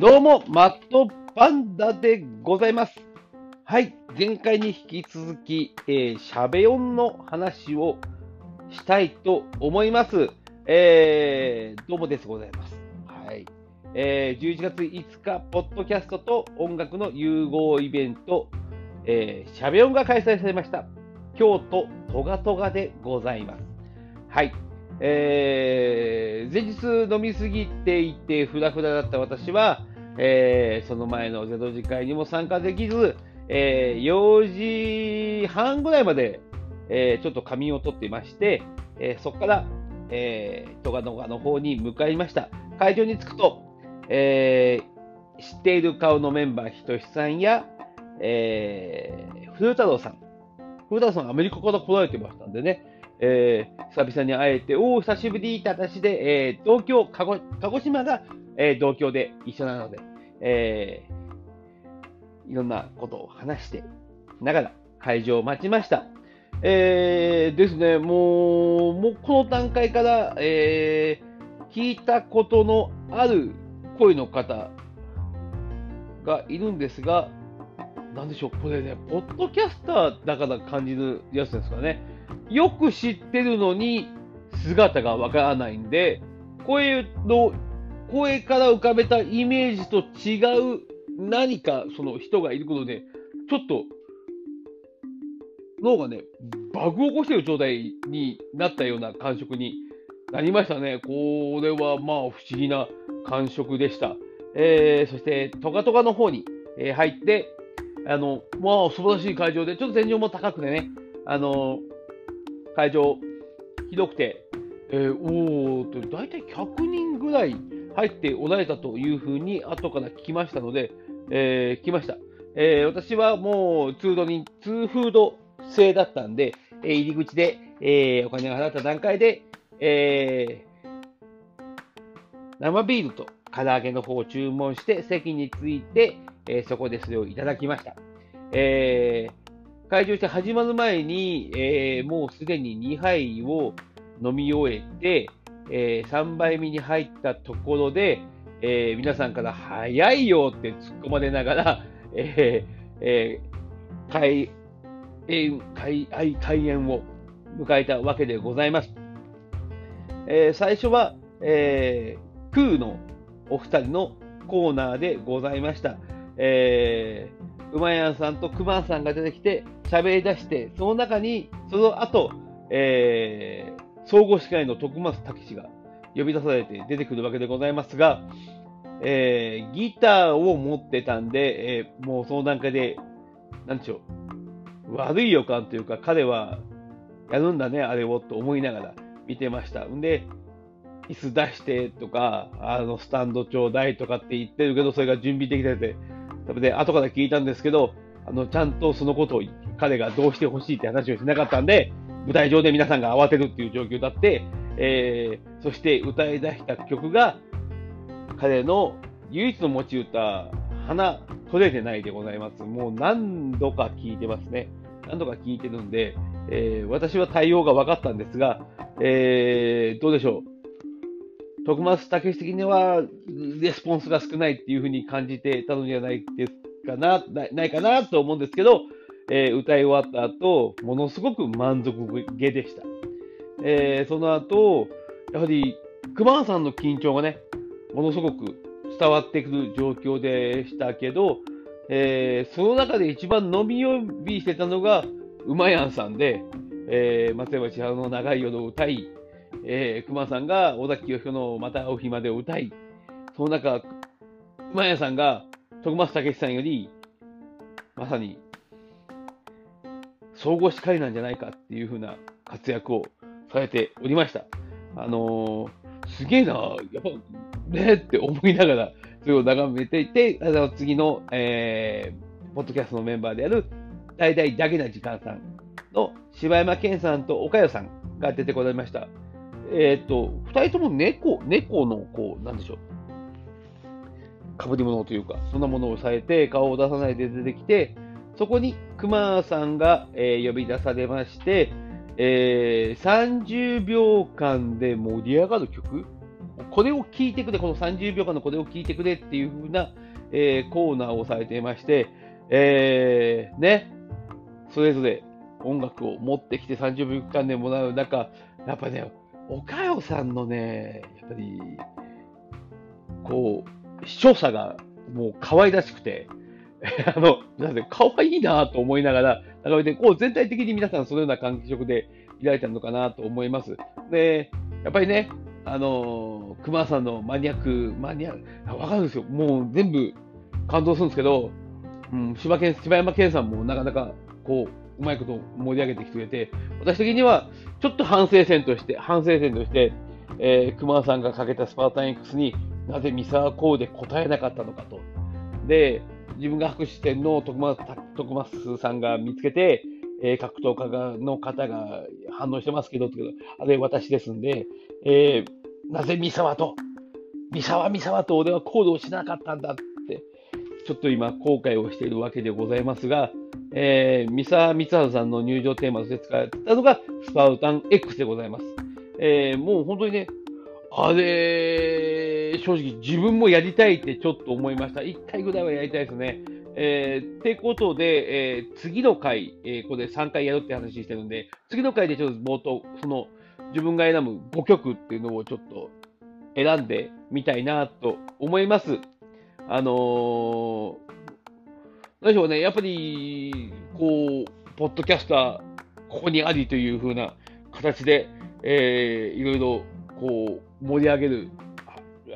どうも、マットパンダでございます。はい、前回に引き続き、えー、シャベオンの話をしたいと思います。えー、どうもですございます。はい。えー、11月5日、ポッドキャストと音楽の融合イベント、えー、シャベオンが開催されました。京都トガトガでございます。はい。えー、前日飲みすぎていて、ふらふらだった私は、えー、その前のゼロ次会にも参加できず、えー、4時半ぐらいまで、えー、ちょっと仮眠をとっていまして、えー、そこから、えー、トガトガの方に向かいました。会場に着くと、えー、知っている顔のメンバー、ひとしさんや、えー、古太郎さん。古太郎さん、アメリカから来られてましたんでね、えー、久々に会えて、おお、久しぶりって私で、えー、東京、鹿児鹿児島が、えー、同郷で一緒なので、えー、いろんなことを話してながら会場を待ちました。えー、ですね、もう、もうこの段階から、えー、聞いたことのある声の方がいるんですが、なんでしょう、これね、ポッドキャスターだから感じるやつですかね。よく知ってるのに姿がわからないんで、声の、声から浮かべたイメージと違う何かその人がいることで、ちょっと脳がね、バグを起こしてる状態になったような感触になりましたね。これはまあ不思議な感触でした。えー、そしてトガトガの方に、え、入って、あの、まあ素晴らしい会場で、ちょっと天井も高くてね、あの、会場広くて、えー、おーと、大体100人ぐらい入っておられたというふうに後から聞きましたので、えー、聞きました。えー、私はもう通路に、通フード制だったんで、えー、入り口で、えー、お金が払った段階で、えー、生ビールと唐揚げの方を注文して席に着いて、えー、そこでそれをいただきました。えー、会場して始まる前に、えー、もうすでに2杯を飲み終えて、えー、3杯目に入ったところで、えー、皆さんから早いよって突っ込まれながら、えーえー、開演開開開演を迎えたわけでございます。えー、最初は、えー、クーのお二人のコーナーでございました。えー、馬やんさんとクマさんが出てきて喋り出して、その中に、その後、えー、総合司会の徳松武史が呼び出されて出てくるわけでございますが、えー、ギターを持ってたんで、えー、もうその段階で、なんでしょう、悪い予感というか、彼はやるんだね、あれをと思いながら見てました。んで、椅子出してとか、あの、スタンドちょうだいとかって言ってるけど、それが準備できてて、多分ね、後から聞いたんですけど、あの、ちゃんとそのことを彼がどうしてほしいって話をしなかったんで、舞台上で皆さんが慌てるっていう状況だって、えー、そして歌い出した曲が、彼の唯一の持ち歌、花取れてないでございます。もう何度か聞いてますね。何度か聞いてるんで、えー、私は対応が分かったんですが、えー、どうでしょう。徳松武史的には、レスポンスが少ないっていうふうに感じてたのではないですかな、ないかなと思うんですけど、えー、歌い終わった後、ものすごく満足げでした。えー、その後、やはり、熊野さんの緊張がね、ものすごく伝わってくる状況でしたけど、えー、その中で一番飲み呼びしてたのが、馬やんさんで、えー、松山千春の長い夜を歌い、えー、熊さんが尾崎清彦のまた会う日までを歌い、その中、馬やさんが徳松武さんより、まさに、総合司会なんじゃないかっていう風な活躍をされておりました。あのー、すげえな、やっぱ、ねって思いながら、それを眺めていて、あの次の、えー、ポッドキャストのメンバーである、大々だけな時間さんの柴山健さんと岡代さんが出てこられました。えっ、ー、と、二人とも猫、猫の、こう、なんでしょう。かぶり物というか、そんなものをされて、顔を出さないで出てきて、そこに熊さんが、えー、呼び出されまして、えー、30秒間で盛り上がる曲？これを聞いてくれ、この30秒間のこれを聞いてくれっていう風な、えー、コーナーをされていまして、えー、ね、それぞれ音楽を持ってきて30秒間でもらう中、やっぱね、岡代さんのね、やっぱり、こう、視聴者がもう可愛らしくて、あの、なんで、可愛いなと思いながら、眺めて、こう、全体的に皆さんそのような感触で開いたのかなと思います。で、やっぱりね、あの、熊さんのマニアック、マニアックわかるんですよ。もう全部感動するんですけど、うん、柴犬柴山健さんもなかなか、こう、うまいこと盛り上げてきてくれて、私的には、ちょっと反省点として、反省点として、えー、熊さんがかけたスパータン X になぜ三沢コーで答えなかったのかと。で、自分が博士点の徳松さんが見つけて、えー、格闘家がの方が反応してますけど、あれ私ですんで、えー、なぜ三沢と、三沢三沢と俺は行動しなかったんだ、ちょっと今後悔をしているわけでございますが、えー、三沢光晴さんの入場テーマとして使われたのがスパウタン X でございます。えー、もう本当にね、あれ、正直自分もやりたいってちょっと思いました。1回ぐらいはやりたいですね。えー、ってことで、えー、次の回、えー、ここで3回やるって話してるんで、次の回でちょっと冒頭、その自分が選ぶ5曲っていうのをちょっと選んでみたいなと思います。あのー、何でしょうね、やっぱり、こう、ポッドキャスター、ここにありという風な形で、えー、いろいろ、こう、盛り上げる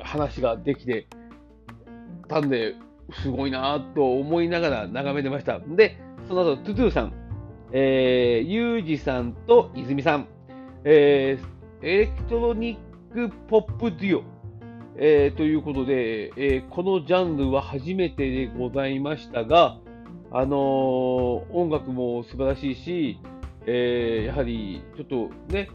話ができてたんで、すごいなと思いながら眺めてました。で、その後、トゥトゥさん、えー、ユージさんと泉さん、えー、エレクトロニックポップデュオ、えー、ということで、えー、このジャンルは初めてでございましたが、あのー、音楽も素晴らしいし、え、やはりちょっとね、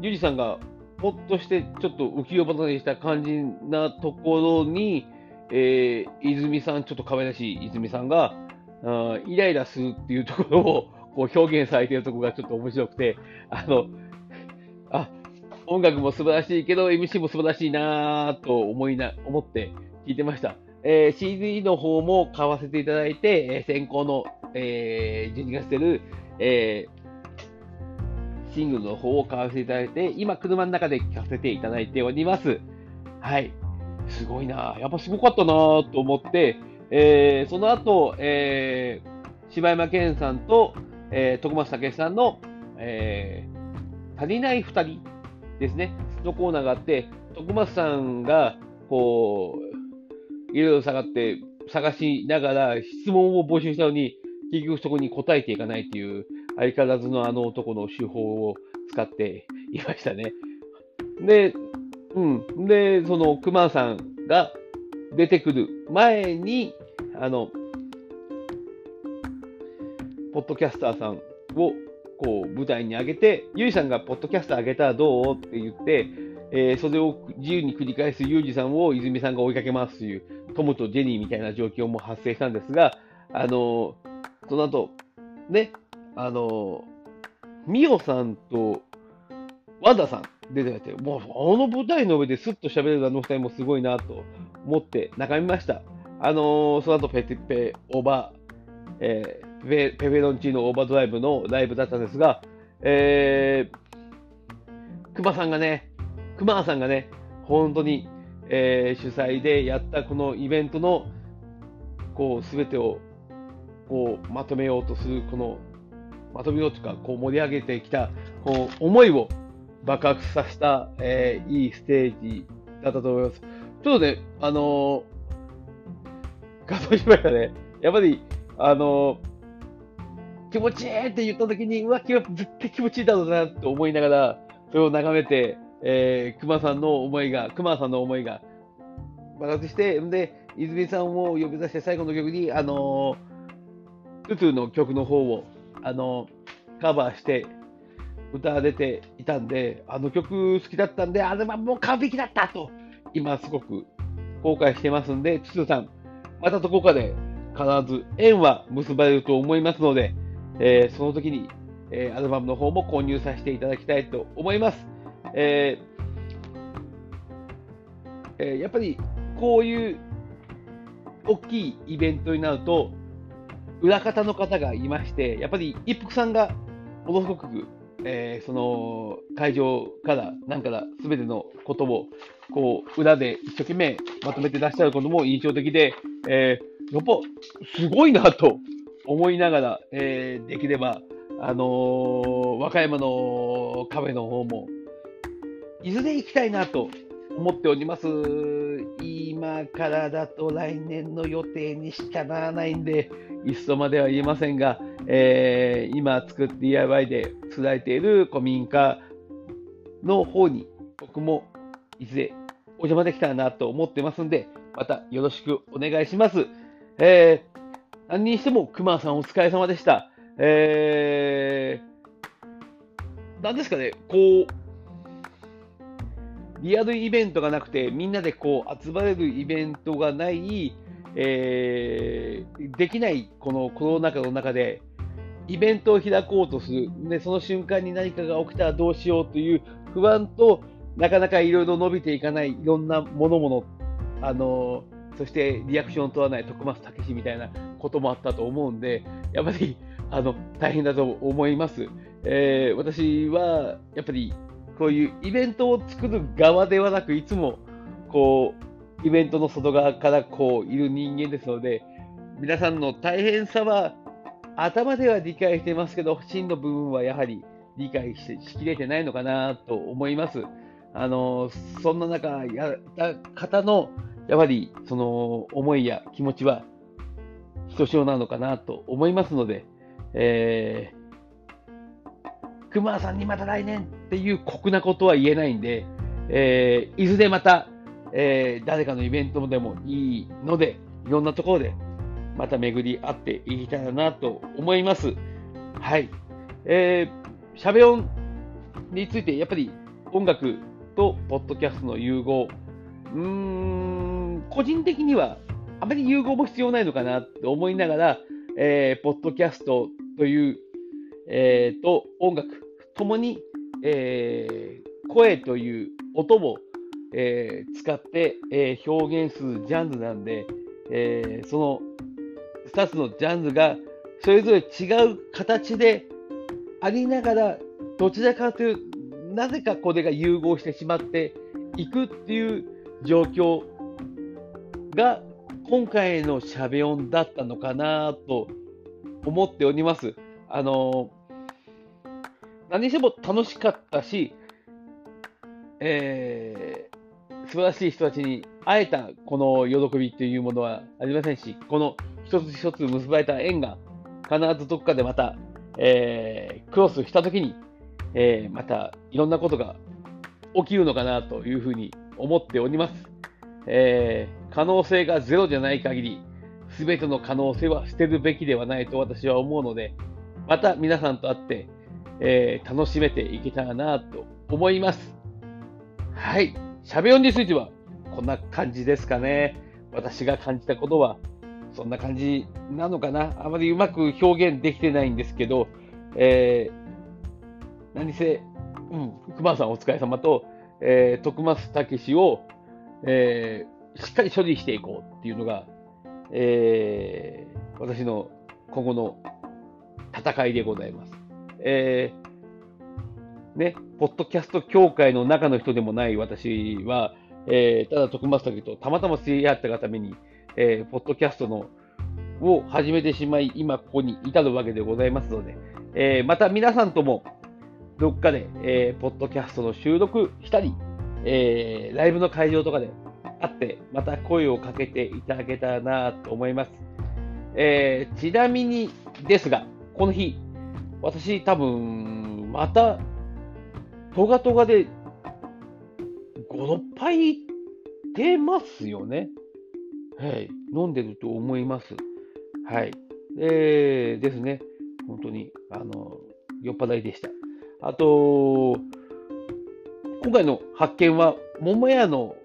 ユージさんがほっとしてちょっと浮世離れした感じなところに、え、泉さん、ちょっと可愛らしい泉さんが、あイライラするっていうところをこう表現されているところがちょっと面白くて、あの、あ、音楽も素晴らしいけど、MC も素晴らしいなぁと思いな、思って聞いてました。えー、CD の方も買わせていただいて、えー、先行の、えー、12月出る、えー、シングルの方を買わせていただいて、今車の中で聞かせていただいております。はい。すごいなやっぱすごかったなと思って、えー、その後、えー、柴山健さんと、えー、徳松武さんの、えー、足りない二人ですね、のコーナーがあって、徳松さんが、こう、いろいろ探って、探しながら質問を募集したのに、結局そこに答えていかないっていう、相変わらずのあの男の手法を使っていましたね。で、うん。で、その熊さんが出てくる前に、あの、ポッドキャスターさんをこう舞台に上げて、ゆいさんがポッドキャスター上げたらどう？って言って、えー、それを自由に繰り返すユージさんを泉さんが追いかけますという、トムとジェニーみたいな状況も発生したんですが、あのその後、ね、あのミオさんとワンダさん出てて、もうあの舞台の上ですっと喋れるあの二人もすごいなと思って眺めました。あのー、その後ペテペオーバー、えー、ペペペロンチーノオーバードライブのライブだったんですが、えー、熊さんがね、熊さんがね、本当に、えー、主催でやったこのイベントの、こう、すべてを、こう、まとめようとする、この、まとめようというか、こう盛り上げてきた、こう、思いを爆発させた、えー、いいステージだったと思います。ちょっとね、あのー、画像しましたね。やっぱり、あのー、気持ちいいって言った時に、うわ、絶対気持ちいいだろうなと思いながら、それを眺めて、えー、熊さんの思いが、熊さんの思いが爆発して、んで、泉さんを呼び出して最後の曲に、あのー、トゥトゥの曲の方を、あのー、カバーして、歌が出ていたんで、あの曲好きだったんで、あれはもう完璧だったと、今すごく後悔してますんで、つつさん、またどこかで必ず縁は結ばれると思いますので、えー、その時に、えー、アルバムの方も購入させていただきたいと思います。ええー、やっぱりこういう大きいイベントになると、裏方の方がいまして、やっぱり一服さんがものすごく、えー、その会場からなんからすべてのことをこう裏で一生懸命まとめて出しゃることも印象的で、えー、やっぱすごいなと思いながら、えー、できれば、あのー、和歌山のカフェの方もいずれ行きたいなと思っております。今からだと来年の予定にしかならないんで、いっそまでは言えませんが、えー、今作って DIY で作られている古民家の方に僕もいずれお邪魔できたらなと思ってますんで、またよろしくお願いします。えー、何にしても熊さんお疲れ様でした。えー、なんですかね、こう、リアルイベントがなくて、みんなでこう集まれるイベントがない、えー、できないこのコロナ禍の中で、イベントを開こうとする、でその瞬間に何かが起きたらどうしようという不安と、なかなかいろいろ伸びていかない、いろんなものもの、あのそしてリアクションを取らない徳松武史みたいなこともあったと思うんで、やっぱりあの大変だと思います。えー、私はやっぱりこういうイベントを作る側ではなく、いつもこうイベントの外側からこういる人間ですので、皆さんの大変さは頭では理解してますけど、真の部分はやはり理解ししきれてないのかなと思います。あのそんな中、やった方のやはりその思いや気持ちはひとしおなのかなと思いますので、えー熊さんにまた来年っていう酷なことは言えないんで、えー、いずれまた、えー、誰かのイベントでもいいので、いろんなところでまた巡り合っていきたいなと思います。はい。えー、しゃべ音について、やっぱり音楽とポッドキャストの融合、うーん、個人的にはあまり融合も必要ないのかなと思いながら、えー、ポッドキャストというえー、と音楽ともに、えー、声という音を、えー、使って、えー、表現するジャンルなんで、えー、その2つのジャンルがそれぞれ違う形でありながらどちらかというなぜかこれが融合してしまっていくっていう状況が今回のしゃべ音だったのかなと思っております。あの何にしても楽しかったし、えー、素晴らしい人たちに会えたこの喜びというものはありませんし、この一つ一つ結ばれた縁が必ずどこかでまた、えー、クロスしたときに、えー、またいろんなことが起きるのかなというふうに思っております。えー、可能性がゼロじゃない限り、すべての可能性は捨てるべきではないと私は思うので、また皆さんと会って、えー、楽しめていけたらなと思います。はい。しゃべ音については、こんな感じですかね。私が感じたことは、そんな感じなのかな。あまりうまく表現できてないんですけど、えー、何せ、うん、熊さんお疲れ様と、えー、徳松武を、えー、しっかり処理していこうっていうのが、えー、私の今後の戦いでございます。えー、ね、ポッドキャスト協会の中の人でもない私は、えー、ただ徳松武とたまたま知り合ったがために、えー、ポッドキャストのを始めてしまい、今ここに至るわけでございますので、えー、また皆さんともどっかで、えー、ポッドキャストの収録したり、えー、ライブの会場とかで会って、また声をかけていただけたらなと思います。えー、ちなみにですが、この日、私多分、また、トガトガで、5、6杯出ますよね。はい。飲んでると思います。はい。えー、ですね。本当に、あの、酔っ払いでした。あと、今回の発見は、桃屋の、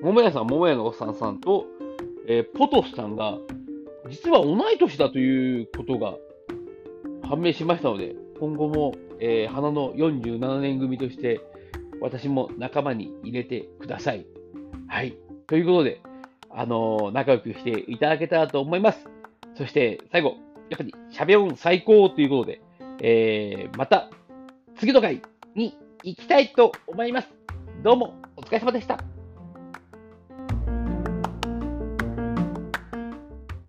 桃屋さん、桃屋のおっさんさんと、えー、ポトフさんが、実は同い年だということが判明しましたので、今後も、えー、花の47年組として、私も仲間に入れてください。はい。ということで、あのー、仲良くしていただけたらと思います。そして、最後、やっぱり、しゃべ音最高ということで、えー、また、次の回にいきたいと思います。どうもお疲れ様でした。